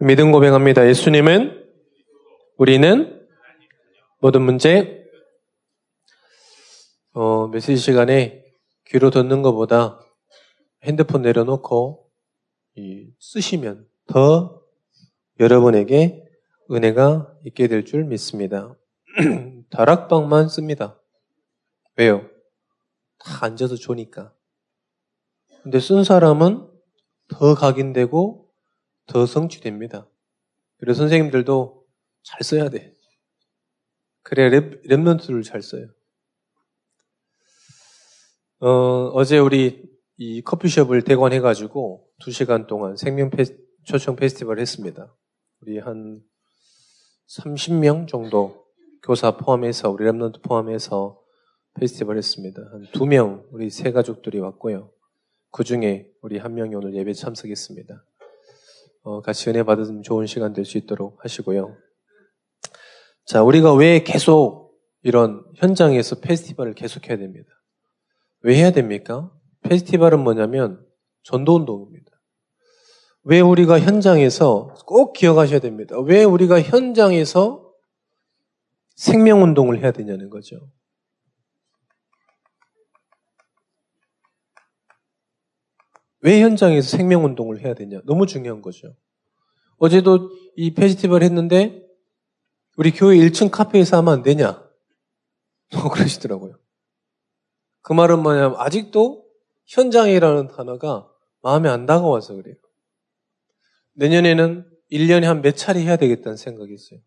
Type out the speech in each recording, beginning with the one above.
믿음 고백합니다. 예수님은 우리는 모든 문제 어, 메시지 시간에 귀로 듣는 것보다 핸드폰 내려놓고 쓰시면 더 여러분에게 은혜가 있게 될 줄 믿습니다. 다락방만 씁니다. 왜요? 다 앉아서 좋으니까. 근데 쓴 사람은 더 각인되고 더 성취됩니다. 그래서 선생님들도 잘 써야 돼. 그래야 rem, remnant를 잘 써요. 어, 어제 우리 이 커피숍을 대관해가지고 2시간 동안 생명 페스, 초청 페스티벌 했습니다. 우리 한 30명 정도 교사 포함해서, 우리 remnant 포함해서 페스티벌 했습니다. 한 2명, 우리 세 가족들이 왔고요. 그 중에 우리 한 명이 오늘 예배 참석했습니다. 어, 같이 은혜 받으면 좋은 시간 될 수 있도록 하시고요. 자, 우리가 왜 계속 이런 현장에서 페스티벌을 계속해야 됩니다. 왜 해야 됩니까? 페스티벌은 뭐냐면 전도운동입니다. 왜 우리가 현장에서 꼭 기억하셔야 됩니다. 왜 우리가 현장에서 생명운동을 해야 되냐는 거죠. 왜 현장에서 생명운동을 해야 되냐? 너무 중요한 거죠. 어제도 이 페스티벌 했는데 우리 교회 1층 카페에서 하면 안 되냐? 뭐 그러시더라고요. 그 말은 뭐냐면 아직도 현장이라는 단어가 마음에 안 다가와서 그래요. 내년에는 1년에 한 몇 차례 해야 되겠다는 생각이 있어요.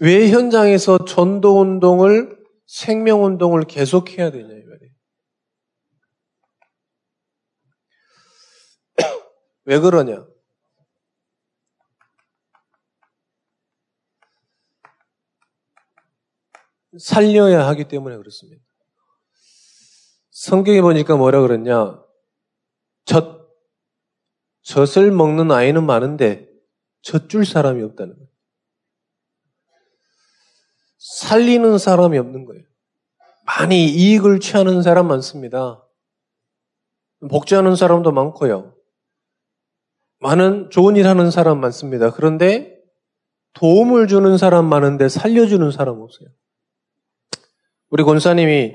왜 현장에서 전도 운동을, 생명 운동을 계속해야 되냐, 이 말이에요. 왜 그러냐? 살려야 하기 때문에 그렇습니다. 성경에 보니까 뭐라 그랬냐? 젖, 젖을 먹는 아이는 많은데 젖줄 사람이 없다는 거예요. 살리는 사람이 없는 거예요. 많이 이익을 취하는 사람 많습니다. 복제하는 사람도 많고요. 많은 좋은 일 하는 사람 많습니다. 그런데 도움을 주는 사람 많은데 살려주는 사람 없어요. 우리 권사님이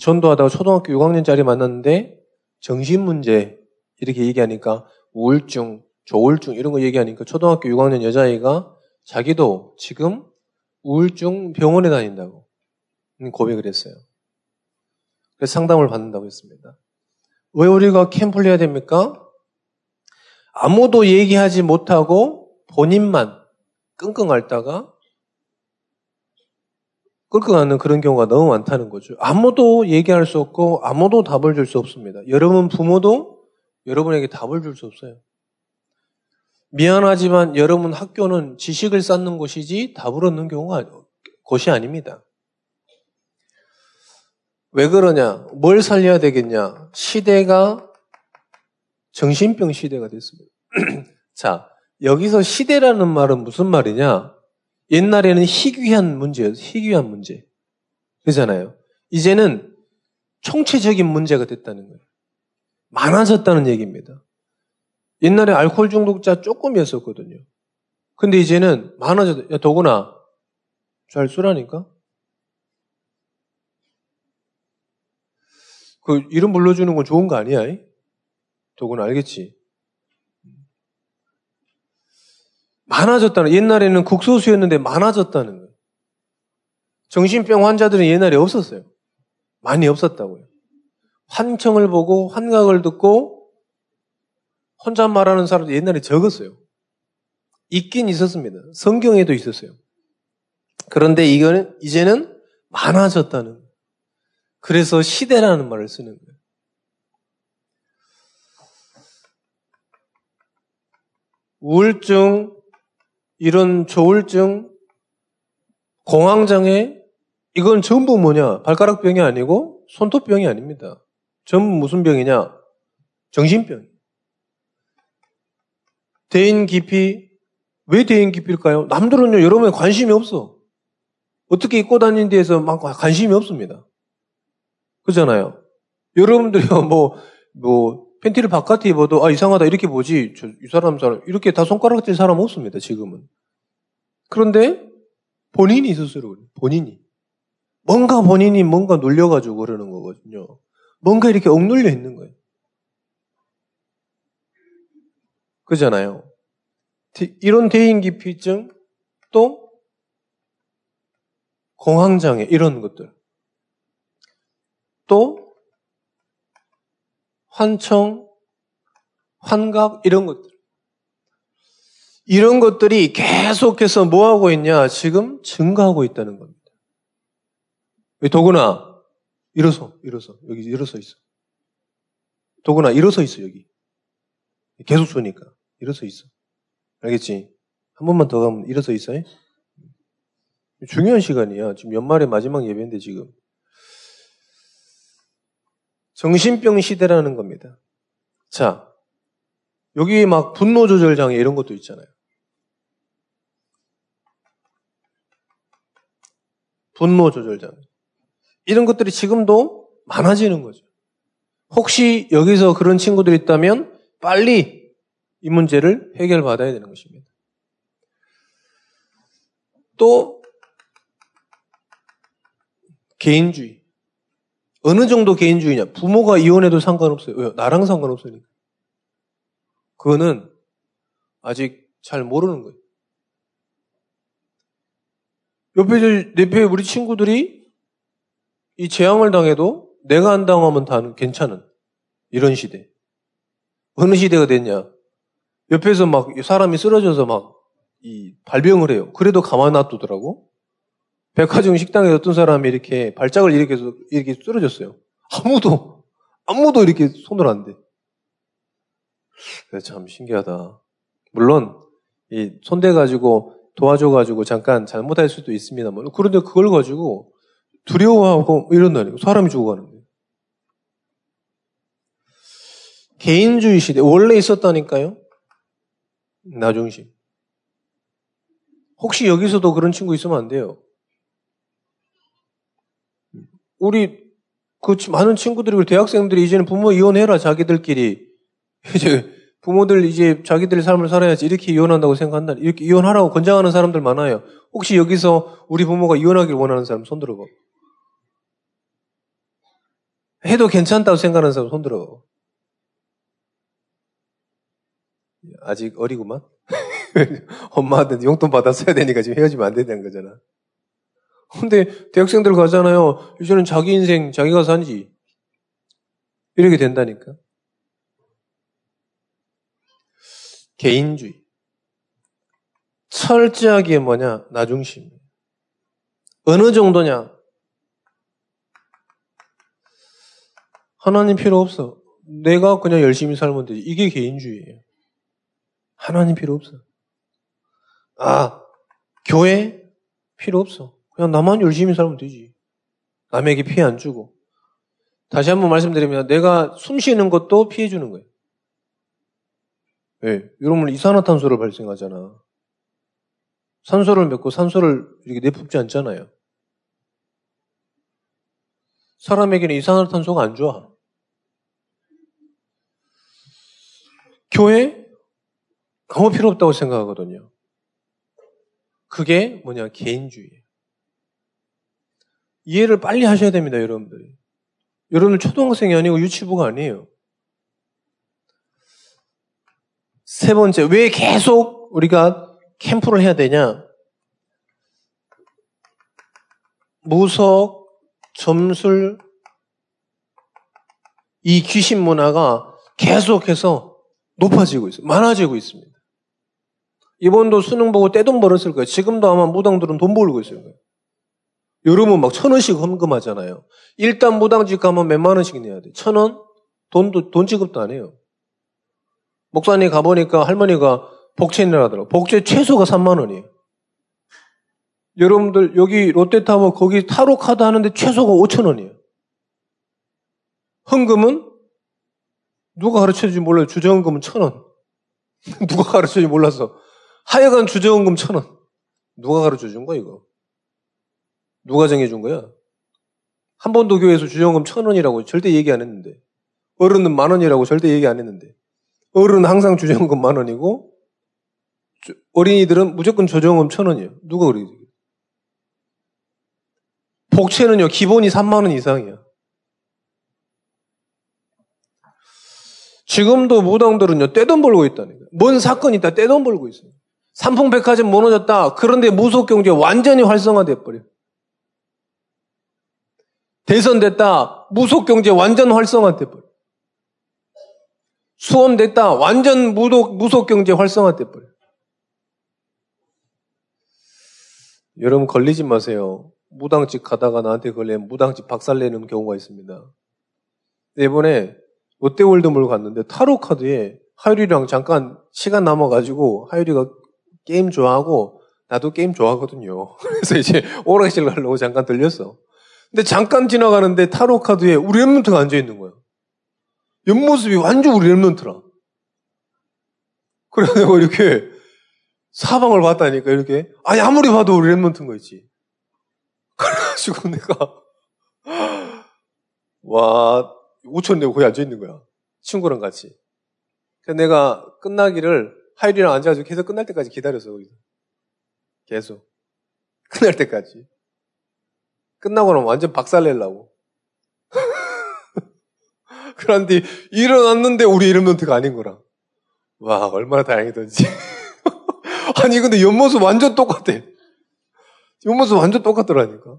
전도하다가 초등학교 6학년짜리 만났는데 정신 문제 이렇게 얘기하니까 우울증, 조울증 이런 거 얘기하니까 초등학교 6학년 여자아이가 자기도 지금 우울증 병원에 다닌다고 고백을 했어요. 그래서 상담을 받는다고 했습니다. 왜 우리가 캠프를 해야 됩니까? 아무도 얘기하지 못하고 본인만 끙끙 앓다가 끙끙 앓는 그런 경우가 너무 많다는 거죠. 아무도 얘기할 수 없고 아무도 답을 줄 수 없습니다. 여러분 부모도 여러분에게 답을 줄 수 없어요. 미안하지만 여러분 학교는 지식을 쌓는 곳이지 답을 얻는 경우가 곳이 아닙니다. 왜 그러냐? 뭘 살려야 되겠냐? 시대가 정신병 시대가 됐습니다. 자, 여기서 시대라는 말은 무슨 말이냐? 옛날에는 희귀한 문제였어요. 희귀한 문제. 그잖아요. 이제는 총체적인 문제가 됐다는 거예요. 많아졌다는 얘기입니다. 옛날에 알코올 중독자 조금이었었거든요. 근데 이제는 많아졌, 야, 더구나, 잘 쓰라니까? 그, 이름 불러주는 건 좋은 거 아니야? 더 구나 알겠지? 많아졌다는, 옛날에는 국소수였는데 많아졌다는 거예요. 정신병 환자들은 옛날에 없었어요. 많이 없었다고요. 환청을 보고 환각을 듣고 혼자 말하는 사람도 옛날에 적었어요. 있긴 있었습니다. 성경에도 있었어요. 그런데 이거는 이제는 많아졌다는 거예요. 그래서 시대라는 말을 쓰는 거예요. 우울증, 이런 조울증, 공황장애, 이건 전부 뭐냐? 발가락병이 아니고 손톱병이 아닙니다. 전부 무슨 병이냐? 정신병. 대인 기피, 왜 대인 기피일까요? 남들은요, 여러분에 관심이 없어. 어떻게 입고 다니는 데에서 막 관심이 없습니다. 그렇잖아요. 여러분들이 뭐, 뭐, 팬티를 바깥에 입어도 아 이상하다 이렇게 보지. 저, 이 사람 사람 이렇게 다 손가락질 사람 없습니다 지금은. 그런데 본인이 있었어요 본인이. 뭔가 본인이 뭔가 눌려가지고 그러는 거거든요. 뭔가 이렇게 억눌려 있는 거예요. 그잖아요. 이런 대인기피증 또 공황장애 이런 것들. 또 환청, 환각 이런 것들. 이런 것들이 계속해서 뭐 하고 있냐? 지금 증가하고 있다는 겁니다. 도구나 일어서, 일어서. 여기 일어서 있어. 도구나 일어서 있어, 여기. 계속 쏘니까. 일어서 있어. 알겠지? 한 번만 더 가면 일어서 있어요? 중요한 시간이야. 지금 연말의 마지막 예배인데, 지금. 정신병 시대라는 겁니다. 자, 여기 막 분노 조절 장애 이런 것도 있잖아요. 분노 조절 장애. 이런 것들이 지금도 많아지는 거죠. 혹시 여기서 그런 친구들이 있다면 빨리 이 문제를 해결받아야 되는 것입니다. 또 개인주의. 어느 정도 개인주의냐? 부모가 이혼해도 상관없어요. 왜? 나랑 상관없으니까. 그거는 아직 잘 모르는 거예요. 옆에, 옆에 우리 친구들이 이 재앙을 당해도 내가 안 당하면 다 괜찮은 이런 시대. 어느 시대가 됐냐? 옆에서 막 사람이 쓰러져서 막 이 발병을 해요. 그래도 가만 놔두더라고. 백화점 식당에 어떤 사람이 이렇게 발작을 일으켜서 이렇게 쓰러졌어요. 아무도, 아무도 이렇게 손을 안 대. 참 신기하다. 물론, 이 손대가지고 도와줘가지고 잠깐 잘못할 수도 있습니다만, 그런데 그걸 가지고 두려워하고 이런다니까. 사람이 죽어가는데. 개인주의 시대, 원래 있었다니까요? 나중심. 혹시 여기서도 그런 친구 있으면 안 돼요. 우리 그 많은 친구들이 대학생들이 이제는 부모 이혼해라 자기들끼리 이제 부모들 이제 자기들의 삶을 살아야지 이렇게 이혼한다고 생각한다. 이렇게 이혼하라고 권장하는 사람들 많아요. 혹시 여기서 우리 부모가 이혼하길 원하는 사람 손 들어봐. 해도 괜찮다고 생각하는 사람 손 들어봐. 아직 어리구만. 엄마한테 용돈 받았어야 되니까 지금 헤어지면 안 된다는 거잖아. 근데 대학생들 가잖아요. 이제는 자기 인생 자기가 산지. 이렇게 된다니까. 개인주의. 철저하게 뭐냐? 나중심. 어느 정도냐? 하나님 필요 없어. 내가 그냥 열심히 살면 되지. 이게 개인주의예요. 하나님 필요 없어. 아, 교회 필요 없어. 그냥 나만 열심히 살면 되지. 남에게 피해 안 주고. 다시 한번 말씀드리면 내가 숨 쉬는 것도 피해 주는 거예요. 왜? 네. 여러분 이산화탄소를 발생하잖아. 산소를 맺고 산소를 이렇게 내뿜지 않잖아요. 사람에게는 이산화탄소가 안 좋아. 교회 아무 필요 없다고 생각하거든요. 그게 뭐냐 개인주의. 이해를 빨리 하셔야 됩니다. 여러분들 초등학생이 아니고 유치부가 아니에요. 세 번째, 왜 계속 우리가 캠프를 해야 되냐? 무석, 점술, 이 귀신 문화가 계속해서 높아지고 있어요. 많아지고 있습니다. 이번도 수능 보고 떼돈 벌었을 거예요. 지금도 아마 무당들은 돈 벌고 있어요. 여러분 막천 원씩 헌금하잖아요. 일단 무당집 가면 몇만 원씩 내야 돼. 천 원? 돈도, 돈 지급도 안 해요. 목사님 가보니까 할머니가 복채를 하더라고. 복채 최소가 3만 원이에요. 여러분들 여기 롯데타워 거기 타로 카드 하는데 최소가 5천 원이에요. 헌금은 누가 가르쳐주지 몰라요. 주저헌금은 천 원. 누가 가르쳐주지 몰라서. 하여간 주저헌금 천 원. 누가 가르쳐 준 거야 이거? 누가 정해준 거야? 한 번도 교회에서 주정금 천 원이라고 절대 얘기 안 했는데. 어른은 만 원이라고 절대 얘기 안 했는데. 어른은 항상 주정금 만 원이고, 어린이들은 무조건 조정금 천 원이에요. 누가 그러지? 복채는요, 기본이 3만 원 이상이야. 지금도 무당들은요, 떼돈 벌고 있다니까. 뭔 사건이 있다, 떼돈 벌고 있어요. 삼풍백화점 무너졌다. 그런데 무속경제 완전히 활성화돼 버려. 대선됐다. 무속경제 완전 활성화돼 버려. 수험됐다. 완전 무속, 무속경제 활성화돼 버려. 여러분 걸리지 마세요. 무당집 가다가 나한테 걸리면 무당집 박살내는 경우가 있습니다. 이번에 롯데월드 몰 갔는데 타로 카드에 하율이랑 잠깐 시간 남아가지고 하율이가 게임 좋아하고 나도 게임 좋아하거든요. 그래서 이제 오락실 가려고 잠깐 들렸어. 근데 잠깐 지나가는데 타로 카드에 우리 remnant가 앉아 있는 거야. 옆모습이 완전 우리 랩런트라. 내가 이렇게 사방을 봤다니까 이렇게 아니 아무리 봐도 우리 랩런트인 거 있지. 그래가지고 내가 와 5천 내고 거기 앉아 있는 거야. 친구랑 같이. 그래서 내가 끝나기를 하율이랑 앉아가지고 계속 끝날 때까지 기다렸어, 거기서. 계속. 끝날 때까지. 끝나고 나면 완전 박살내려고. 그런데 일어났는데 우리 이름런트가 아닌 거라. 와, 얼마나 다행이던지. 아니, 근데 옆모습 완전 똑같아. 옆모습 완전 똑같더라니까.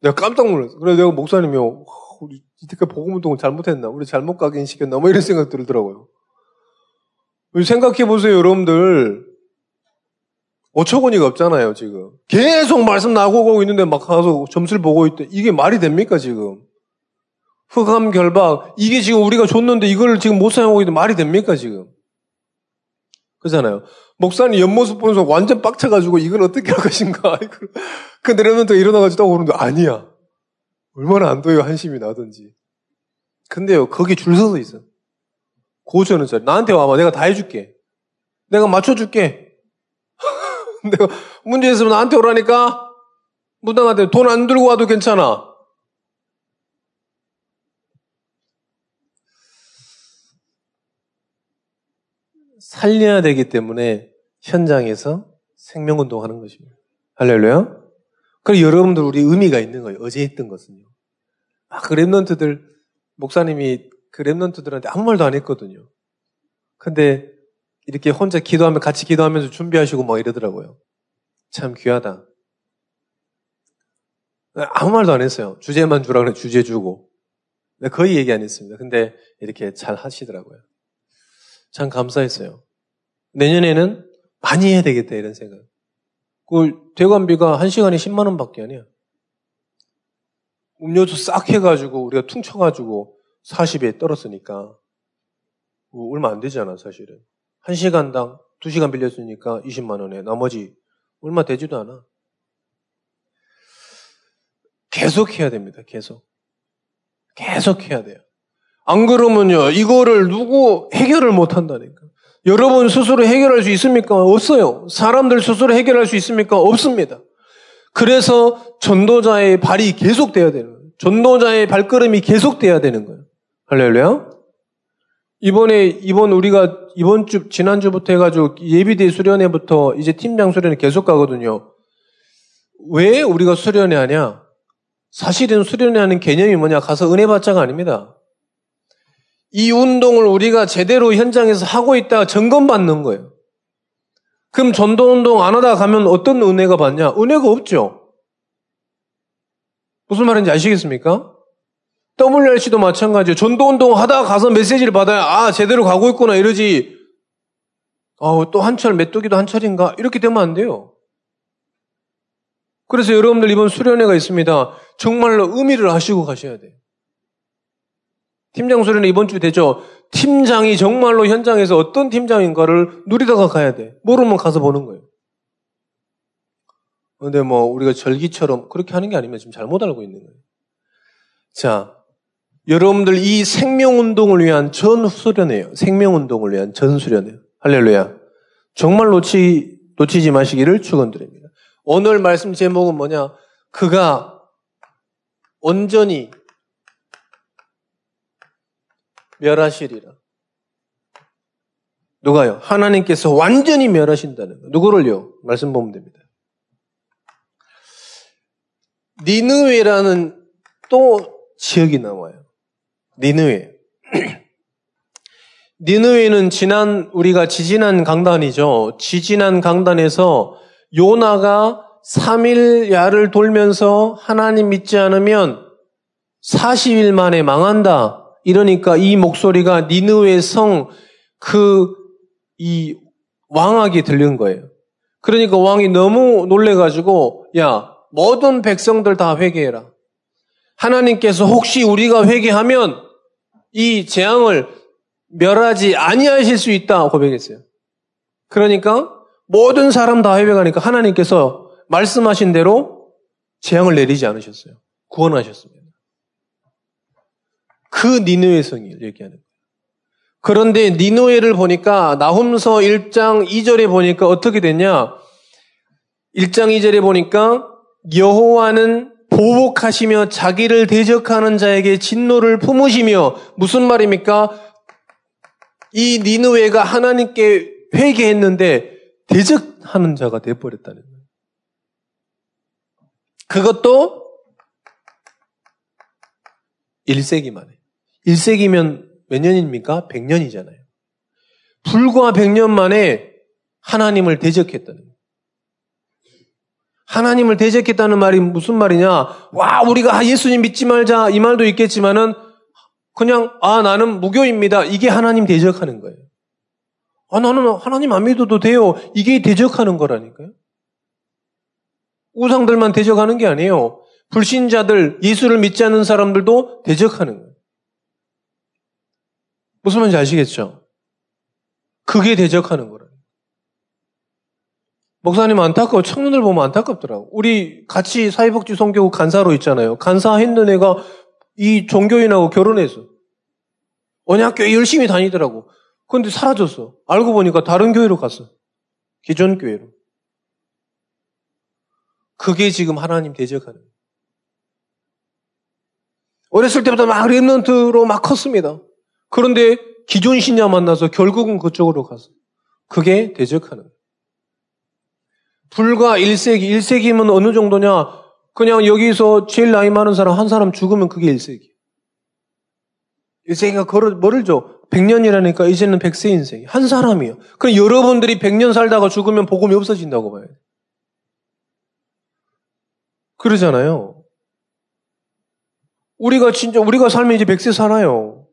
내가 깜짝 놀랐어. 그래서 내가 목사님이, 우리 이때까지 복음운동을 잘못했나? 우리 잘못 가긴 시켰나? 뭐 이런 생각 들더라고요. 생각해 보세요, 여러분들. 어처구니가 없잖아요, 지금. 계속 말씀 나오고 있는데 막 가서 점수를 보고 있대. 이게 말이 됩니까, 지금? 흑암 결박. 이게 지금 우리가 줬는데 이걸 지금 못 사용하고 있는데 말이 됩니까, 지금? 그잖아요. 목사님 옆모습 보면서 완전 빡쳐가지고 이걸 어떻게 할 것인가. 그 내려면 또 일어나가지고 그러는데 아니야. 얼마나 안 도요, 한심이 나든지. 근데요, 거기 줄 서서 있어. 고쳐는 잘. 나한테 와봐. 내가 다 해줄게. 내가 맞춰줄게. 내가 문제 있으면 나한테 오라니까? 무당한테 돈 안 들고 와도 괜찮아. 살려야 되기 때문에 현장에서 생명운동 하는 것입니다. 할렐루야? 그리고 여러분들 우리 의미가 있는 거예요. 어제 했던 것은요. 아, 그 랩런트들, 목사님이 그 랩런트들한테 아무 말도 안 했거든요. 근데 이렇게 혼자 기도하면 같이 기도하면서 준비하시고 막 이러더라고요. 참 귀하다. 아무 말도 안 했어요. 주제만 주라 그래 주제 주고. 거의 얘기 안 했습니다. 근데 이렇게 잘 하시더라고요. 참 감사했어요. 내년에는 많이 해야 되겠다 이런 생각. 그 대관비가 한 시간에 10만 원밖에 아니야. 음료수 싹 해가지고 우리가 퉁쳐가지고 40에 떨었으니까 뭐 얼마 안 되잖아 사실은. 1시간당 2시간 빌렸으니까 20만 원에 나머지 얼마 되지도 않아. 계속 해야 됩니다. 계속. 계속 해야 돼요. 안 그러면요, 이거를 누구 해결을 못 한다니까. 여러분 스스로 해결할 수 있습니까? 없어요. 사람들 스스로 해결할 수 있습니까? 없습니다. 그래서 전도자의 발이 계속 돼야 되는 거예요. 전도자의 발걸음이 계속 돼야 되는 거예요. 할렐루야. 이번에, 이번 우리가 이번 주, 지난주부터 해가지고 예비대 수련회부터 이제 팀장 수련회 계속 가거든요. 왜 우리가 수련회 하냐? 사실은 수련회 하는 개념이 뭐냐? 가서 은혜 받자가 아닙니다. 이 운동을 우리가 제대로 현장에서 하고 있다가 점검받는 거예요. 그럼 전도 운동 안 하다 가면 어떤 은혜가 받냐? 은혜가 없죠. 무슨 말인지 아시겠습니까? WRC도 마찬가지예요. 전도운동 하다가 가서 메시지를 받아야, 아, 제대로 가고 있구나, 이러지. 아, 또 한철, 메뚜기도 한철인가? 이렇게 되면 안 돼요. 그래서 여러분들 이번 수련회가 있습니다. 정말로 의미를 아시고 가셔야 돼요. 팀장 수련회 이번 주 되죠? 팀장이 정말로 현장에서 어떤 팀장인가를 누리다가 가야 돼. 모르면 가서 보는 거예요. 근데 뭐 우리가 절기처럼 그렇게 하는 게 아니면 지금 잘못 알고 있는 거예요. 자, 여러분들 이 생명운동을 위한 전수련회예요. 생명운동을 위한 전수련회요. 할렐루야. 정말 놓치, 놓치지 마시기를 축원드립니다. 오늘 말씀 제목은 뭐냐? 그가 온전히 멸하시리라. 누가요? 하나님께서 완전히 멸하신다는 거. 누구를요? 말씀 보면 됩니다. 니느웨라는 또 지역이 나와요. 니느웨. 니느웨는 지난 우리가 지지난 강단이죠. 지지난 강단에서 요나가 3일 야를 돌면서 하나님 믿지 않으면 40일 만에 망한다. 이러니까 이 목소리가 니느웨 성그 이 왕에게 들린 거예요. 그러니까 왕이 너무 놀래가지고 야 모든 백성들 다 회개해라. 하나님께서 혹시 우리가 회개하면 이 재앙을 멸하지 아니하실 수 있다 고백했어요. 그러니까 모든 사람 다 회개하니까 하나님께서 말씀하신 대로 재앙을 내리지 않으셨어요. 구원하셨습니다. 그 니누의 성을 얘기하는 거예요. 그런데 니누에를 보니까 나훔서 1장 2절에 보니까 어떻게 됐냐? 1장 2절에 보니까 여호와는 보복하시며 자기를 대적하는 자에게 진노를 품으시며 무슨 말입니까? 이 니누웨가 하나님께 회개했는데 대적하는 자가 되어버렸다는 거예요. 그것도 1세기 만에. 1세기면 몇 년입니까? 100년이잖아요. 불과 100년 만에 하나님을 대적했다는 거예요. 하나님을 대적했다는 말이 무슨 말이냐? 와, 우리가 예수님 믿지 말자 이 말도 있겠지만은 그냥 아 나는 무교입니다. 이게 하나님 대적하는 거예요. 아 나는 하나님 안 믿어도 돼요. 이게 대적하는 거라니까요. 우상들만 대적하는 게 아니에요. 불신자들, 예수를 믿지 않는 사람들도 대적하는 거예요. 무슨 말인지 아시겠죠? 그게 대적하는 거라. 목사님 안타까워. 청년들 보면 안타깝더라고. 우리 같이 사회복지 성교국 간사로 있잖아요. 간사 했는 애가 이 종교인하고 결혼해서 언약 교회 열심히 다니더라고. 그런데 사라졌어. 알고 보니까 다른 교회로 갔어. 기존 교회로. 그게 지금 하나님 대적하는. 어렸을 때부터 막 랩런트로 막 컸습니다. 그런데 기존 신자 만나서 결국은 그쪽으로 갔어. 그게 대적하는. 불과 1세기, 1세기면 어느 정도냐? 그냥 여기서 제일 나이 많은 사람 한 사람 죽으면 그게 1세기. 1세기가 걸어, 멀죠? 100년이라니까 이제는 100세 인생. 한 사람이요. 그럼 여러분들이 100년 살다가 죽으면 복음이 없어진다고 봐요. 그러잖아요. 우리가 진짜, 우리가 살면 이제 100세 살아요.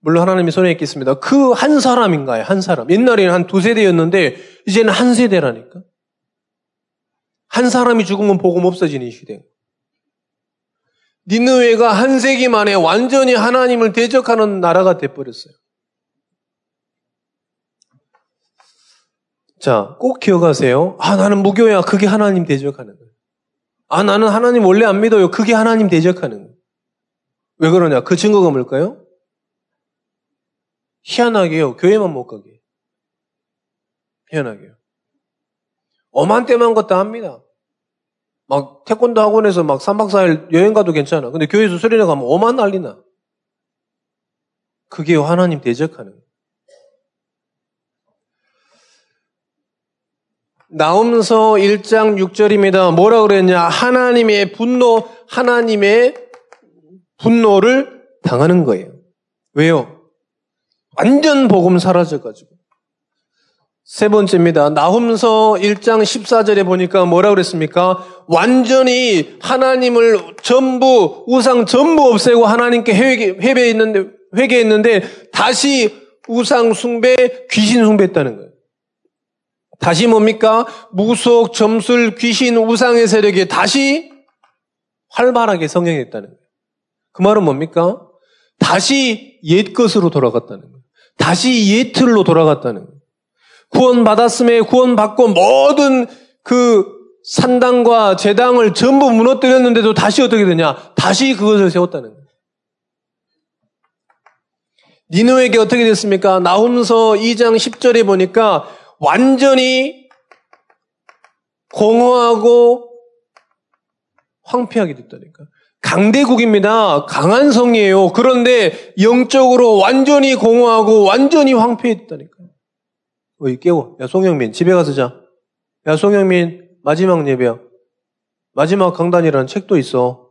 물론 하나님이 손에 있겠습니다. 그 한 사람인가요? 한 사람. 옛날에는 한 두 세대였는데, 이제는 한 세대라니까. 한 사람이 죽으면 복음 없어지는 시대. 니느웨가 한 세기 만에 완전히 하나님을 대적하는 나라가 돼버렸어요. 자, 꼭 기억하세요. 아, 나는 무교야. 그게 하나님 대적하는 거예요. 아, 나는 하나님 원래 안 믿어요. 그게 하나님 대적하는 거예요. 왜 그러냐? 그 증거가 뭘까요? 희한하게요. 교회만 못 가게. 희한하게요. 엄한 때만 걷다 합니다. 막 태권도 학원에서 막 3박 4일 여행 가도 괜찮아. 근데 교회에서 수련회 가면 엄한 난리나. 그게 하나님 대적하는 나옴서 1장 6절입니다. 뭐라 그랬냐? 하나님의 분노, 하나님의 분노를 당하는 거예요. 왜요? 완전 복음 사라져가지고. 세 번째입니다. 나훔서 1장 14절에 보니까 뭐라 그랬습니까? 완전히 하나님을 전부 우상 전부 없애고 하나님께 회개, 회개했는데 회개했는데 다시 우상 숭배, 귀신 숭배했다는 거예요. 다시 뭡니까? 무속, 점술, 귀신, 우상의 세력이 다시 활발하게 성행했다는 거예요. 그 말은 뭡니까? 다시 옛 것으로 돌아갔다는 거예요. 다시 옛 틀로 돌아갔다는 거예요. 구원받았음에 구원받고 모든 그 산당과 재당을 전부 무너뜨렸는데도 다시 어떻게 되냐? 다시 그것을 세웠다는 거예요. 니누에게 어떻게 됐습니까? 나훔서 2장 10절에 보니까 완전히 공허하고 황폐하게 됐다니까. 강대국입니다. 강한 성이에요. 그런데 영적으로 완전히 공허하고 완전히 황폐했다니까요. 어이 깨워. 야 송영민 집에 가서 자. 야 송영민 마지막 예배야. 마지막 강단이라는 책도 있어.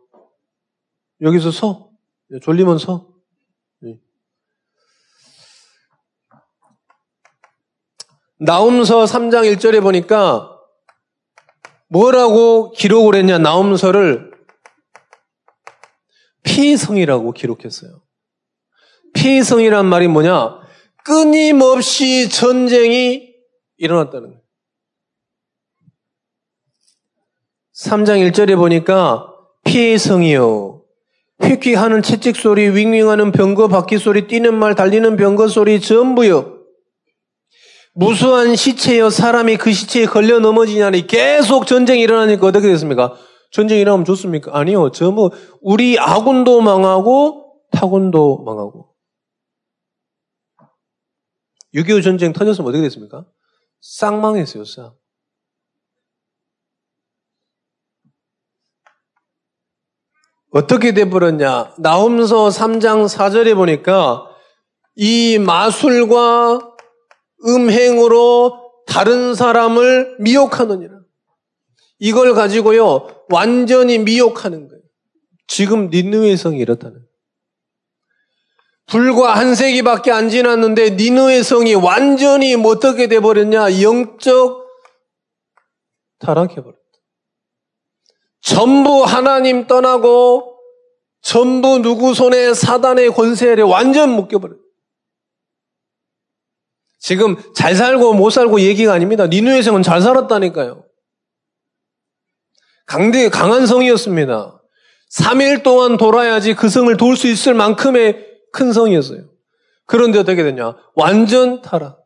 여기서 서. 졸리면 서. 네. 나움서 3장 1절에 보니까 뭐라고 기록을 했냐, 나움서를 피성이라고 기록했어요. 피성이란 말이 뭐냐? 끊임없이 전쟁이 일어났다는 거예요. 3장 1절에 보니까 피성이요. 휙휙하는 채찍 소리, 윙윙하는 병거 바퀴 소리, 뛰는 말, 달리는 병거 소리 전부요. 무수한 시체여 사람이 그 시체에 걸려 넘어지냐니 계속 전쟁이 일어나니까 어떻게 됐습니까? 전쟁이 일어나면 좋습니까? 아니요. 전부 우리 아군도 망하고 타군도 망하고 6.25 전쟁 터졌으면 어떻게 됐습니까? 싹 망했어요, 싹. 어떻게 돼버렸냐? 나홈서 3장 4절에 보니까 이 마술과 음행으로 다른 사람을 미혹하느니라. 이걸 가지고요, 완전히 미혹하는 거예요. 지금 니느웨 성이 이렇다는. 불과 한 세기밖에 안 지났는데 니느웨 성이 완전히 뭐 어떻게 돼버렸냐? 영적 타락해버렸다. 전부 하나님 떠나고 전부 누구 손에 사단의 권세를 완전 묶여버렸다. 지금 잘 살고 못 살고 얘기가 아닙니다. 니누의 성은 잘 살았다니까요. 강대, 강한 성이었습니다. 3일 동안 돌아야지 그 성을 돌 수 있을 만큼의 큰 성이었어요. 그런데 어떻게 됐냐? 완전 타락.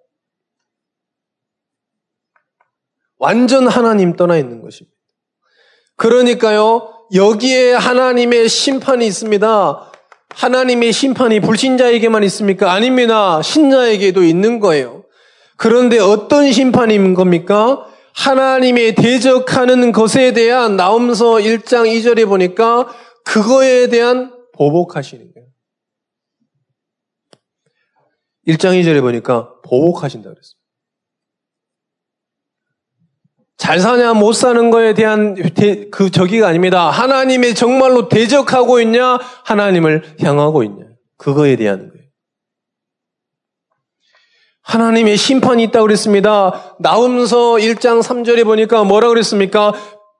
완전 하나님 떠나 있는 것입니다. 그러니까요, 여기에 하나님의 심판이 있습니다. 하나님의 심판이 불신자에게만 있습니까? 아닙니다. 신자에게도 있는 거예요. 그런데 어떤 심판인 겁니까? 하나님의 대적하는 것에 대한 나움서 1장 2절에 보니까 그거에 대한 보복하시는 거예요. 1장 2절에 보니까 보복하신다 그랬어요. 잘 사냐 못 사는 거에 대한 대, 그 저기가 아닙니다. 하나님의 정말로 대적하고 있냐 하나님을 향하고 있냐 그거에 대한 거예요. 하나님의 심판이 있다고 그랬습니다. 나움서 1장 3절에 보니까 뭐라 그랬습니까?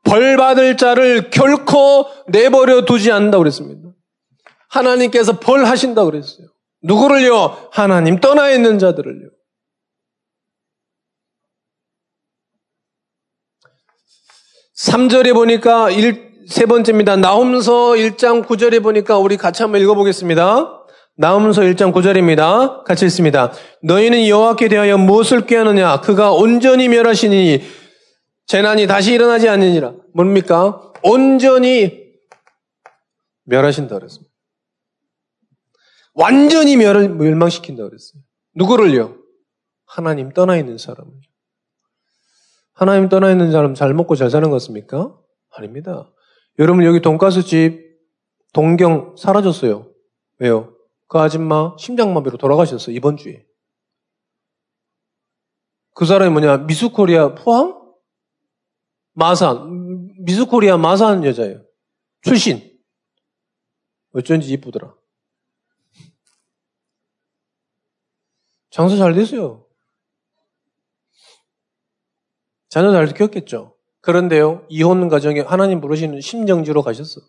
벌 받을 자를 결코 내버려 두지 않는다고 그랬습니다. 하나님께서 벌 하신다고 그랬어요. 누구를요? 하나님 떠나 있는 자들을요. 3절에 보니까 1, 세 번째입니다. 나홈서 1장 9절에 보니까 우리 같이 한번 읽어보겠습니다. 나홈서 1장 9절입니다. 같이 읽습니다. 너희는 여호와께 대하여 무엇을 꾀하느냐? 그가 온전히 멸하시니 재난이 다시 일어나지 않느니라. 뭡니까? 온전히 멸하신다 그랬습니다. 완전히 멸, 멸망시킨다 그랬어요. 누구를요? 하나님 떠나 있는 사람을. 하나님 떠나 있는 사람 잘 먹고 잘 사는 것 같습니까? 아닙니다. 여러분 여기 돈가스 집 동경 사라졌어요. 왜요? 그 아줌마 심장마비로 돌아가셨어요. 이번 주에. 그 사람이 뭐냐? 미스코리아 포항? 마산. 미스코리아 마산 여자예요. 출신. 어쩐지 이쁘더라. 장사 잘 됐어요. 자녀 잘 키웠겠죠. 그런데요, 이혼 가정에 하나님 부르시는 심정지로 가셨어.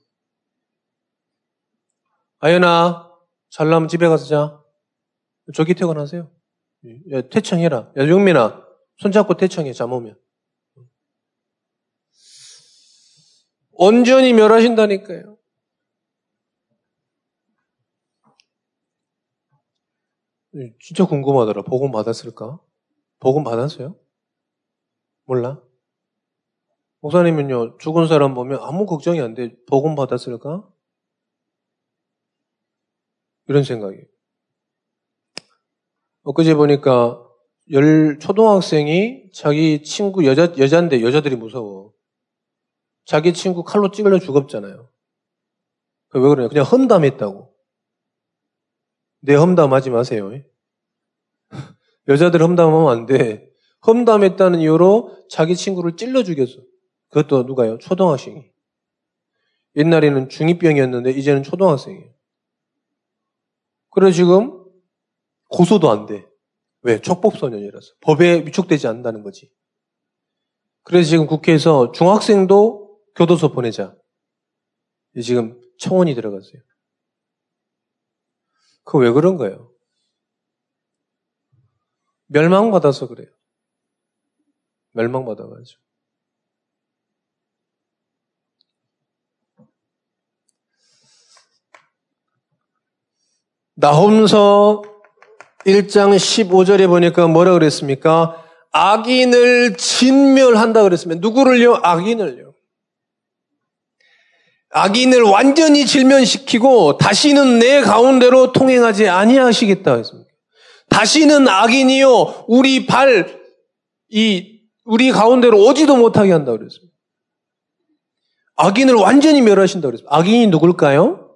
아연아, 잘 나면 집에 가서 자. 저기 퇴근하세요. 야, 퇴청해라. 야, 용민아, 손잡고 퇴청해, 잠 오면. 온전히 멸하신다니까요. 진짜 궁금하더라. 복음 받았을까? 복음 받았어요? 몰라? 목사님은요, 죽은 사람 보면 아무 걱정이 안 돼. 복음 받았을까? 이런 생각이. 엊그제 보니까 열, 초등학생이 자기 친구 여자, 여자인데 여자들이 무서워. 자기 친구 칼로 찌글려 죽었잖아요. 왜 그러냐? 그냥 험담했다고. 내 험담하지 마세요. 여자들 험담하면 안 돼. 험담했다는 이유로 자기 친구를 찔러 죽였어. 그것도 누가요? 초등학생이. 옛날에는 중2병이었는데 이제는 초등학생이에요. 그래 지금 고소도 안 돼. 왜? 촉법소년이라서. 법에 위축되지 않는다는 거지. 그래서 지금 국회에서 중학생도 교도소 보내자. 지금 청원이 들어갔어요. 그거 왜 그런 거예요? 멸망받아서 그래요. 멸망받아가지고. 나홈서 1장 15절에 보니까 뭐라 그랬습니까? 악인을 진멸한다 그랬으면 누구를요? 악인을요. 악인을 완전히 질면시키고 다시는 내 가운데로 통행하지 아니하시겠다 했습니다. 다시는 악인이요 우리 발 이 우리 가운데로 오지도 못하게 한다 그랬습니다. 악인을 완전히 멸하신다 그랬습니다. 악인이 누굴까요?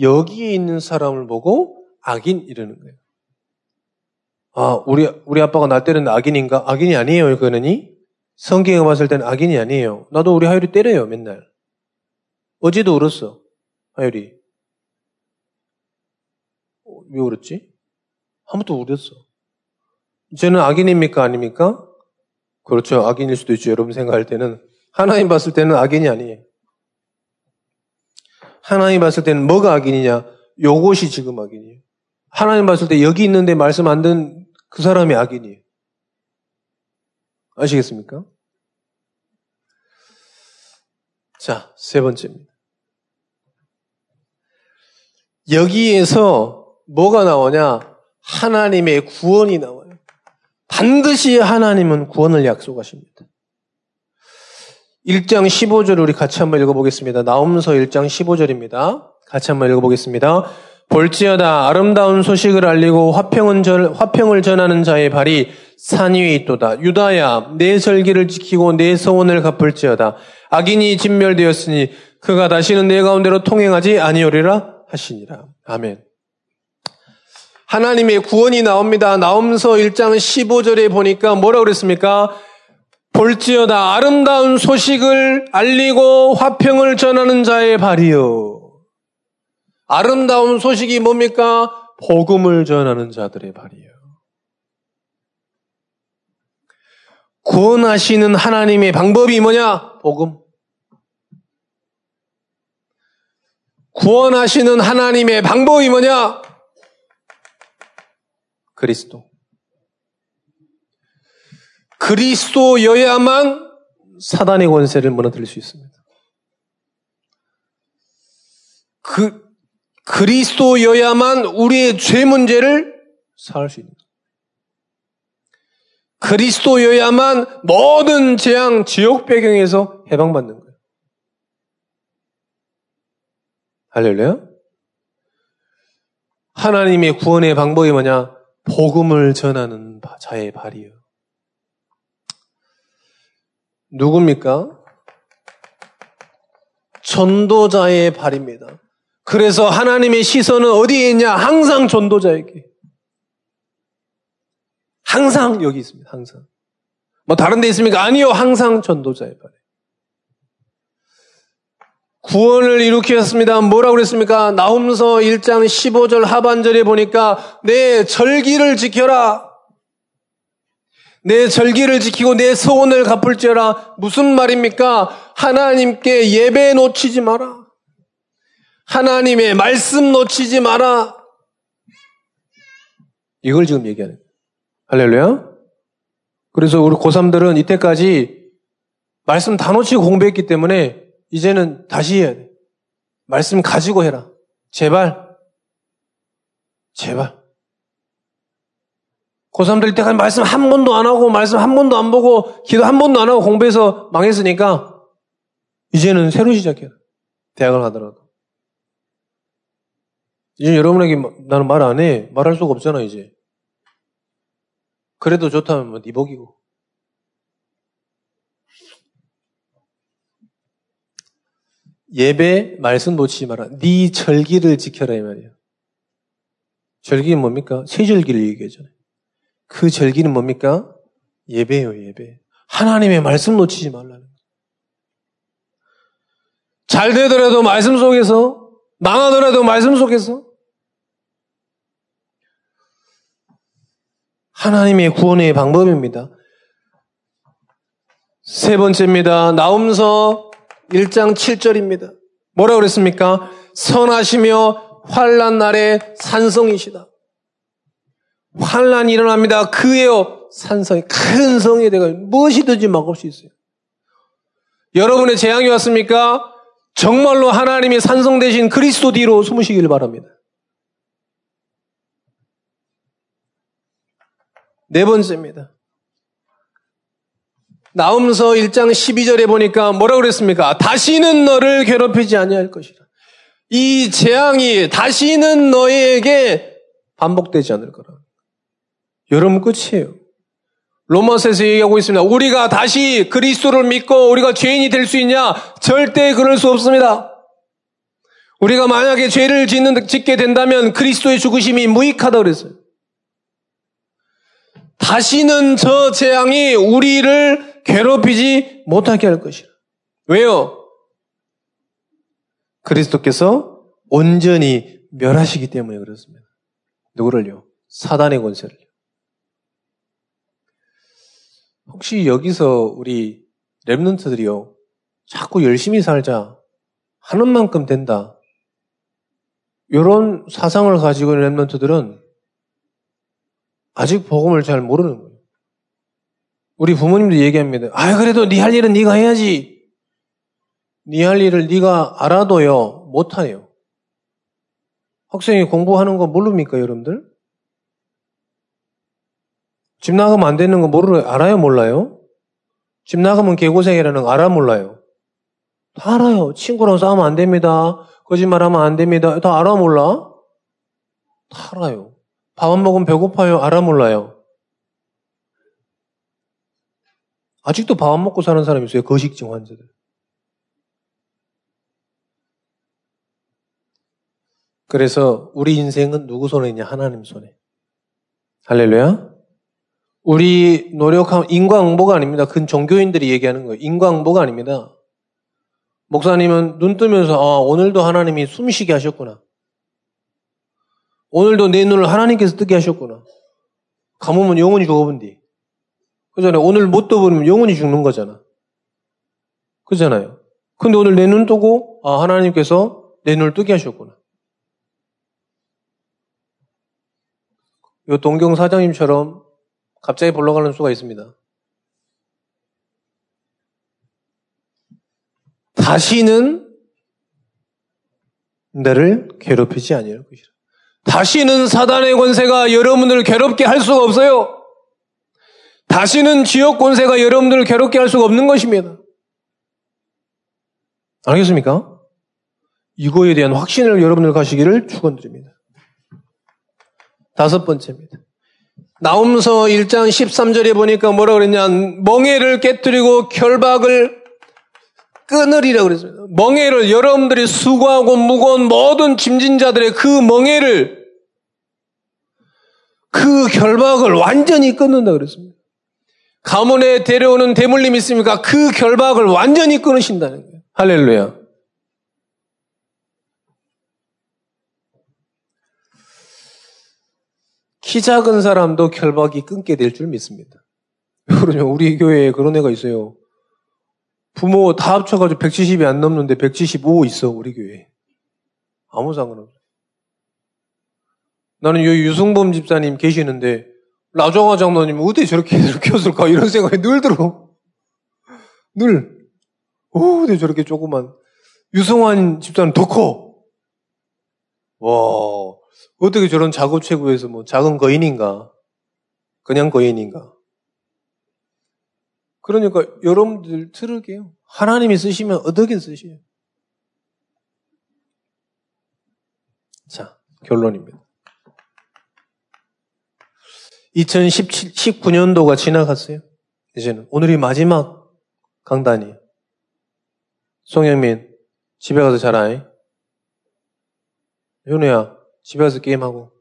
여기에 있는 사람을 보고 악인 이러는 거예요. 아, 우리, 우리 아빠가 나 때리는 악인인가? 악인이 아니에요, 그거는 성경에 봤을 때는 악인이 아니에요. 나도 우리 하율이 때려요, 맨날. 어제도 울었어, 하율이. 왜 울었지? 한 번도 울었어. 저는 악인입니까? 아닙니까? 그렇죠. 악인일 수도 있죠. 여러분 생각할 때는. 하나님 봤을 때는 악인이 아니에요. 하나님 봤을 때는 뭐가 악인이냐? 요것이 지금 악인이에요. 하나님 봤을 때 여기 있는데 말씀 안 듣는 그 사람이 악인이에요. 아시겠습니까? 자, 세 번째입니다. 여기에서 뭐가 나오냐? 하나님의 구원이 나와요. 반드시 하나님은 구원을 약속하십니다. 1장 15절 우리 같이 한번 읽어보겠습니다. 나옴서 1장 15절입니다. 같이 한번 읽어보겠습니다. 볼지어다 아름다운 소식을 알리고 화평을 전하는 자의 발이 산 위에 있도다. 유다야 내 절기를 지키고 내 소원을 갚을지어다. 악인이 진멸되었으니 그가 다시는 내 가운데로 통행하지 아니오리라 하시니라. 아멘. 하나님의 구원이 나옵니다. 나옴서 1장 15절에 보니까 뭐라고 그랬습니까? 볼지어다 아름다운 소식을 알리고 화평을 전하는 자의 발이요. 아름다운 소식이 뭡니까? 복음을 전하는 자들의 발이에요. 구원하시는 하나님의 방법이 뭐냐? 복음. 구원하시는 하나님의 방법이 뭐냐? 그리스도. 그리스도여야만 사단의 권세를 무너뜨릴 수 있습니다. 그 그리스도여야만 우리의 죄 문제를 사할 수 있는 그리스도여야만 모든 재앙, 지옥 배경에서 해방받는 거예요. 할렐루야? 하나님의 구원의 방법이 뭐냐? 복음을 전하는 자의 발이요. 누굽니까? 전도자의 발입니다. 그래서 하나님의 시선은 어디에 있냐? 항상 전도자에게. 항상 여기 있습니다. 항상. 뭐 다른 데 있습니까? 아니요. 항상 전도자의 발에. 구원을 일으키셨습니다. 뭐라고 그랬습니까? 나홈서 1장 15절 하반절에 보니까 내 절기를 지켜라. 내 절기를 지키고 내 소원을 갚을지어라. 무슨 말입니까? 하나님께 예배 놓치지 마라. 하나님의 말씀 놓치지 마라. 이걸 지금 얘기하는 거예요. 할렐루야. 그래서 우리 고3들은 이때까지 말씀 다 놓치고 공부했기 때문에 이제는 다시 해야 돼. 말씀 가지고 해라. 제발. 제발. 고3들 이때까지 말씀 한 번도 안 하고, 말씀 한 번도 안 보고, 기도 한 번도 안 하고 공부해서 망했으니까, 이제는 새로 시작해라. 대학을 가더라도. 이제 여러분에게 나는 말 안 해. 말할 수가 없잖아, 이제. 그래도 좋다면 뭐, 네 복이고. 예배 말씀 놓치지 마라. 네 절기를 지켜라 이 말이에요. 절기는 뭡니까? 세절기를 얘기하잖아요. 그 절기는 뭡니까? 예배예요, 예배. 하나님의 말씀 놓치지 말라는 거예요. 잘 되더라도 말씀 속에서, 망하더라도 말씀 속에서, 하나님의 구원의 방법입니다. 세 번째입니다. 나움서 1장 7절입니다. 뭐라 그랬습니까? 선하시며 환란 날에 산성이시다. 환란이 일어납니다. 그에요 산성이 큰 성이 되가 무엇이든지 막을 수 있어요. 여러분의 재앙이 왔습니까? 정말로 하나님이 산성 대신 그리스도 뒤로 숨으시길 바랍니다. 네 번째입니다. 나움서 1장 12절에 보니까 뭐라 그랬습니까? 다시는 너를 괴롭히지 아니할 것이라. 이 재앙이 다시는 너에게 반복되지 않을 거라. 여러분 끝이에요. 로마서에서 얘기하고 있습니다. 우리가 다시 그리스도를 믿고 우리가 죄인이 될 수 있냐? 절대 그럴 수 없습니다. 우리가 만약에 죄를 짓는, 짓게 된다면 그리스도의 죽으심이 무익하다 그랬어요. 다시는 저 재앙이 우리를 괴롭히지 못하게 할 것이라. 왜요? 그리스도께서 온전히 멸하시기 때문에 그렇습니다. 누구를요? 사단의 권세를. 혹시 여기서 우리 랩런트들이요, 자꾸 열심히 살자, 하는 만큼 된다. 이런 사상을 가지고 있는 랩런트들은 아직 복음을 잘 모르는 거예요. 우리 부모님도 얘기합니다. 아, 그래도 네 할 일은 네가 해야지. 네 할 일을 네가 알아도요 못하네요. 학생이 공부하는 거 모릅니까, 여러분들? 집 나가면 안 되는 거 모르 알아요, 몰라요? 집 나가면 개고생이라는 거 알아, 몰라요? 다 알아요. 친구랑 싸우면 안 됩니다. 거짓말하면 안 됩니다. 다 알아, 몰라? 다 알아요. 밥 안 먹으면 배고파요? 알아 몰라요? 아직도 밥 안 먹고 사는 사람이 있어요. 거식증 환자들. 그래서 우리 인생은 누구 손에 있냐? 하나님 손에. 할렐루야. 우리 노력하면 인과응보가 아닙니다. 그 종교인들이 얘기하는 거예요. 인과응보가 아닙니다. 목사님은 눈 뜨면서 아, 오늘도 하나님이 숨쉬게 하셨구나. 오늘도 내 눈을 하나님께서 뜨게 하셨구나. 감으면 영원히 죽어본디. 그잖아요. 오늘 못 떠버리면 영원히 죽는 거잖아. 그잖아요. 근데 오늘 내 눈 뜨고, 아, 하나님께서 내 눈을 뜨게 하셨구나. 요 동경 사장님처럼 갑자기 불러 가는 수가 있습니다. 다시는 나를 괴롭히지 아니할 것이라. 다시는 사단의 권세가 여러분들을 괴롭게 할 수가 없어요. 다시는 지역 권세가 여러분들을 괴롭게 할 수가 없는 것입니다. 알겠습니까? 이거에 대한 확신을 여러분들 가시기를 축원드립니다. 다섯 번째입니다. 나움서 1장 13절에 보니까 뭐라 그랬냐? 멍해를 깨뜨리고 결박을 끊으리라 그랬습니다. 멍해를 여러분들이 수고하고 무거운 모든 짐진자들의 그 멍해를 그 결박을 완전히 끊는다 그랬습니다. 가문에 데려오는 대물림 있습니까? 그 결박을 완전히 끊으신다는 거예요. 할렐루야. 키 작은 사람도 결박이 끊게 될 줄 믿습니다. 그러냐, 우리 교회에 그런 애가 있어요. 부모 다 합쳐가지고 170이 안 넘는데 175 있어, 우리 교회에. 아무 상관없어. 나는 여기 유승범 집사님 계시는데 라정화 장로님 어떻게 저렇게 이렇게 었을까 이런 생각이 늘 들어. 늘. 어, 어떻게 저렇게 조그만. 유승환 집사님 더 커. 와, 어떻게 저런 작업 체구에서 뭐 작은 거인인가? 그냥 거인인가? 그러니까 여러분들 들으게요. 하나님이 쓰시면 어떻게 쓰셔요? 자, 결론입니다. 2019년도가 지나갔어요. 이제는 오늘이 마지막 강단이에요. 송영민, 집에 가서 자라. 현우야, 집에 가서 게임하고.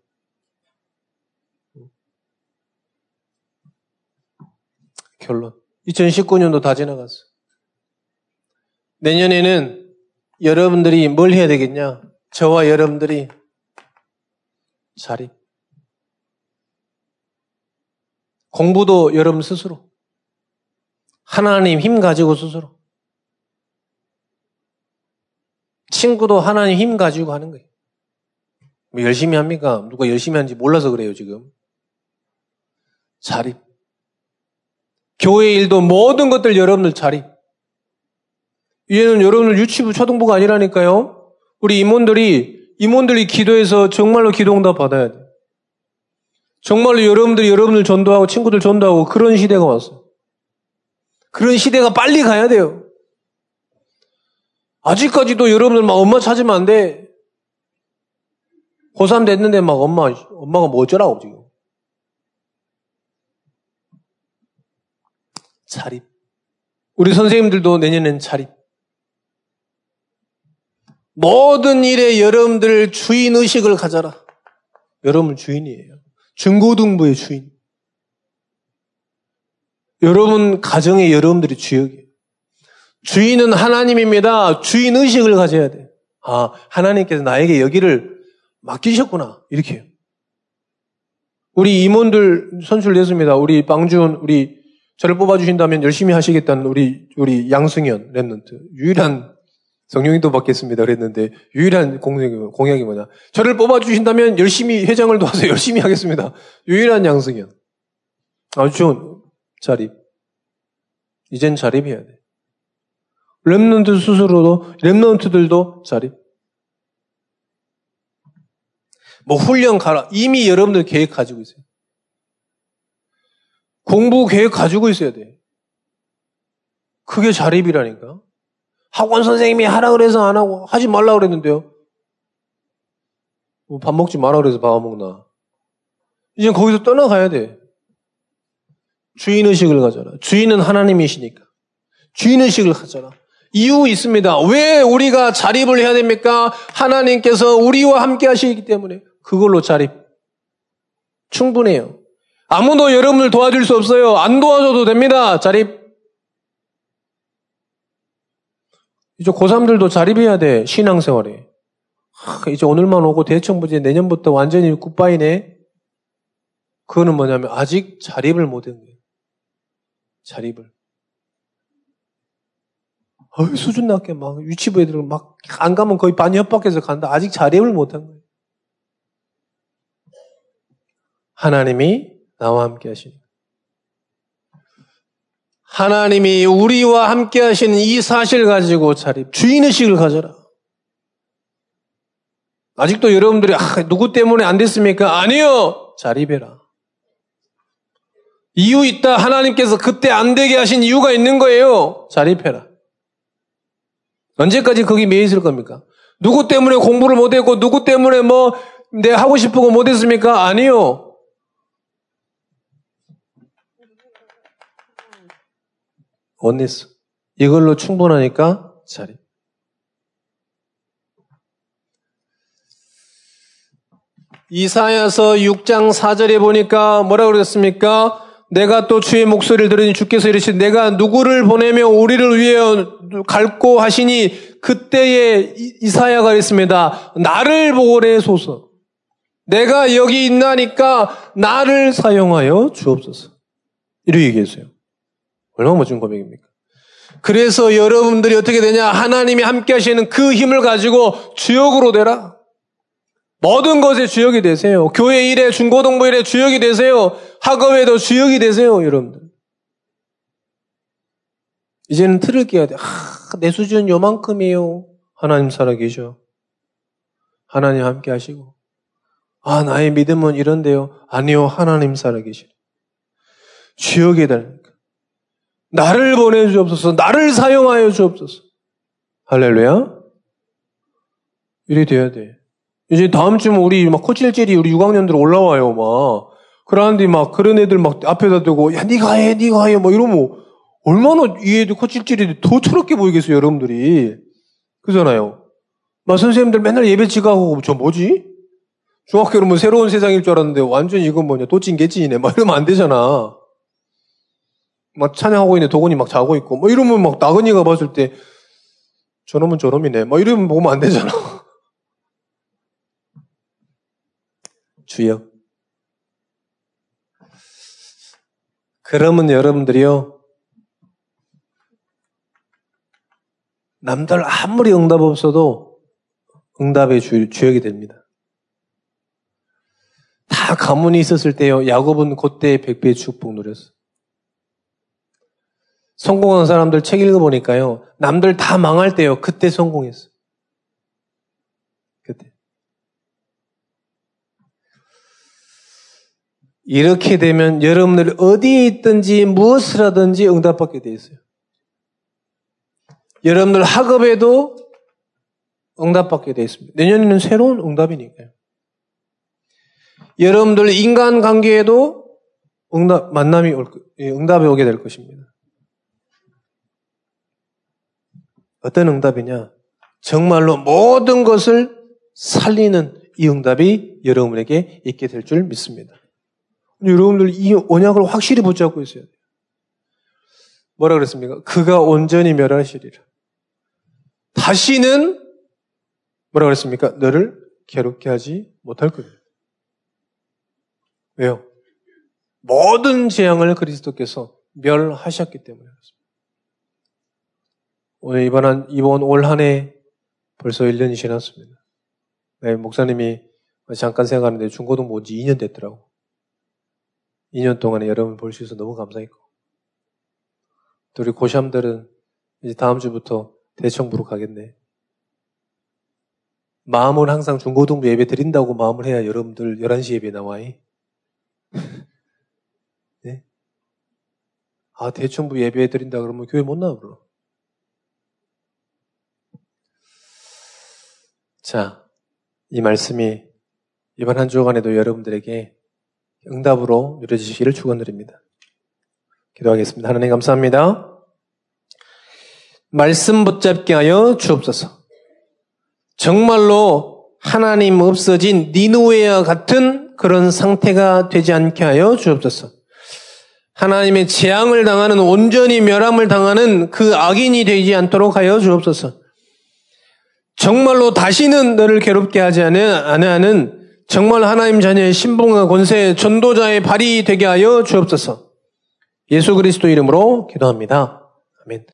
결론. 2019년도 다 지나갔어. 내년에는 여러분들이 뭘 해야 되겠냐? 저와 여러분들이 자립. 공부도 여러분 스스로. 하나님 힘 가지고 스스로. 친구도 하나님 힘 가지고 하는 거예요. 뭐 열심히 합니까? 누가 열심히 하는지 몰라서 그래요, 지금. 자립. 교회 일도 모든 것들 여러분들 자립. 이제는 여러분들 유치부 초등부가 아니라니까요. 우리 임원들이 임원들이 기도해서 정말로 기도 응답 받아야 돼. 정말로 여러분들이 여러분들 전도하고 친구들 전도하고 그런 시대가 왔어. 그런 시대가 빨리 가야 돼요. 아직까지도 여러분들 막 엄마 찾으면 안 돼. 고3 됐는데 막 엄마, 엄마가 뭐 어쩌라고 지금. 자립. 우리 선생님들도 내년엔 자립. 모든 일에 여러분들 주인 의식을 가져라. 여러분 주인이에요. 중고등부의 주인. 여러분 가정의 여러분들이 주역이에요. 주인은 하나님입니다. 주인 의식을 가져야 돼. 아, 하나님께서 나에게 여기를 맡기셨구나. 이렇게 요 우리 임원들 선출 됐습니다. 우리 빵준, 우리 저를 뽑아주신다면 열심히 하시겠다는 우리, 우리 양승현 랩런트. 유일한 성령님도 받겠습니다. 그랬는데 유일한 공약이, 공약이 뭐냐. 저를 뽑아주신다면 열심히 회장을 도와서 열심히 하겠습니다. 유일한 양승현. 아주 좋은 자립. 이젠 자립해야 돼. 랩런트 스스로도, 랩런트들도 자립. 뭐 훈련 가라. 이미 여러분들 계획 가지고 있어요. 공부 계획 가지고 있어야 돼. 그게 자립이라니까. 학원 선생님이 하라 그래서 안 하고 하지 말라 그랬는데요. 뭐밥 먹지 마라 그래서 밥 먹나. 이제 거기서 떠나가야 돼. 주인의식을 가져라. 주인은 하나님이시니까. 주인의식을 가져라. 이유 있습니다. 왜 우리가 자립을 해야 됩니까? 하나님께서 우리와 함께 하시기 때문에. 그걸로 자립. 충분해요. 아무도 여러분을 도와줄 수 없어요. 안 도와줘도 됩니다. 자립. 이제 고3들도 자립해야 돼. 신앙생활에. 하, 이제 오늘만 오고 대청부지 내년부터 완전히 굿바이네. 그거는 뭐냐면 아직 자립을 못한 거예요. 자립을. 어이, 수준 낮게 막 유치부 애들은 막안 가면 거의 반 협박해서 간다. 아직 자립을 못한 거예요. 하나님이 나와 함께 하시니. 하나님이 우리와 함께 하시는 이 사실 가지고 자립, 주인의식을 가져라. 아직도 여러분들이, 아, 누구 때문에 안 됐습니까? 아니요! 자립해라. 이유 있다. 하나님께서 그때 안 되게 하신 이유가 있는 거예요. 자립해라. 언제까지 거기 매여 있을 겁니까? 누구 때문에 공부를 못했고, 누구 때문에 뭐, 내 하고 싶은 거 못했습니까? 아니요. 원리스. 이걸로 충분하니까 자리. 이사야서 6장 4절에 보니까 뭐라 그랬습니까? 내가 또 주의 목소리를 들으니 주께서 이르시되 내가 누구를 보내며 우리를 위해 갈고 하시니 그때에 이사야가 있습니다. 나를 보내소서. 내가 여기 있나니까 나를 사용하여 주옵소서. 이렇게 얘기했어요. 얼마나 멋진 고백입니까? 그래서 여러분들이 어떻게 되냐? 하나님이 함께 하시는 그 힘을 가지고 주역으로 되라. 모든 것에 주역이 되세요. 교회 일에, 중고등부 일에 주역이 되세요. 학업에도 주역이 되세요, 여러분들. 이제는 틀을 깨야 돼. 아, 내 수준은 요만큼이에요. 하나님 살아계셔. 하나님 함께 하시고. 아, 나의 믿음은 이런데요. 아니요, 하나님 살아계시. 주역이 될 나를 보내주옵소서. 나를 사용하여 주옵소서. 할렐루야. 이래 돼야 돼. 이제 다음 주면 우리 막 코찔찔이 우리 6학년들 올라와요, 막. 그러는데 막 그런 애들 막 앞에다 두고, 야, 니가 해, 니가 해, 막 이러면 얼마나 이 애들 코찔찔이 더 철없게 보이겠어요, 여러분들이. 그잖아요. 막 선생님들 맨날 예배 지가고 저 뭐지? 중학교는 뭐 새로운 세상일 줄 알았는데 완전 이건 뭐냐 또 찐개찐이네 막 이러면 안 되잖아. 막 찬양하고 있는데 도건이 막 자고 있고 뭐 이러면 막 나근이가 봤을 때 저놈은 저놈이네 막 이러면 보면 안 되잖아. 주여. 그러면 여러분들이요 남들 아무리 응답 없어도 응답의 주, 주역이 됩니다. 다 가문이 있었을 때요, 야곱은 그때 백배의 축복 누렸어. 성공한 사람들 책 읽어보니까요, 남들 다 망할 때요, 그때 성공했어. 그때. 이렇게 되면 여러분들 어디에 있든지 무엇을 하든지 응답받게 돼 있어요. 여러분들 학업에도 응답받게 되어 있습니다. 내년에는 새로운 응답이니까요. 여러분들 인간 관계에도 응답, 만남이 올, 예, 응답이 오게 될 것입니다. 어떤 응답이냐? 정말로 모든 것을 살리는 이 응답이 여러분에게 있게 될 줄 믿습니다. 여러분들 이 언약을 확실히 붙잡고 있어야 돼요. 뭐라 그랬습니까? 그가 온전히 멸하시리라. 다시는 뭐라 그랬습니까? 너를 괴롭게 하지 못할 거예요. 왜요? 모든 재앙을 그리스도께서 멸하셨기 때문에 그렇습니다. 오늘 이번 한, 이번 올 한 해 벌써 1년이 지났습니다. 네, 목사님이 잠깐 생각하는데 중고등 본지 2년 됐더라고. 2년 동안에 여러분 볼 수 있어서 너무 감사했고. 또 우리 고샴들은 이제 다음 주부터 대청부로 가겠네. 마음은 항상 중고등부 예배 드린다고 마음을 해야 여러분들 11시 예배 나와이. 네? 아, 대청부 예배 드린다 그러면 교회 못 나와, 그러 자, 이 말씀이 이번 한 주간에도 여러분들에게 응답으로 누려지시기를 축원드립니다. 기도하겠습니다. 하나님 감사합니다. 말씀 붙잡게 하여 주옵소서. 정말로 하나님 없어진 니누웨와 같은 그런 상태가 되지 않게 하여 주옵소서. 하나님의 재앙을 당하는 온전히 멸함을 당하는 그 악인이 되지 않도록 하여 주옵소서. 정말로 다시는 너를 괴롭게 하지 않는 정말 하나님 자녀의 신봉과 권세 전도자의 발이 되게 하여 주옵소서. 예수 그리스도 이름으로 기도합니다. 아멘.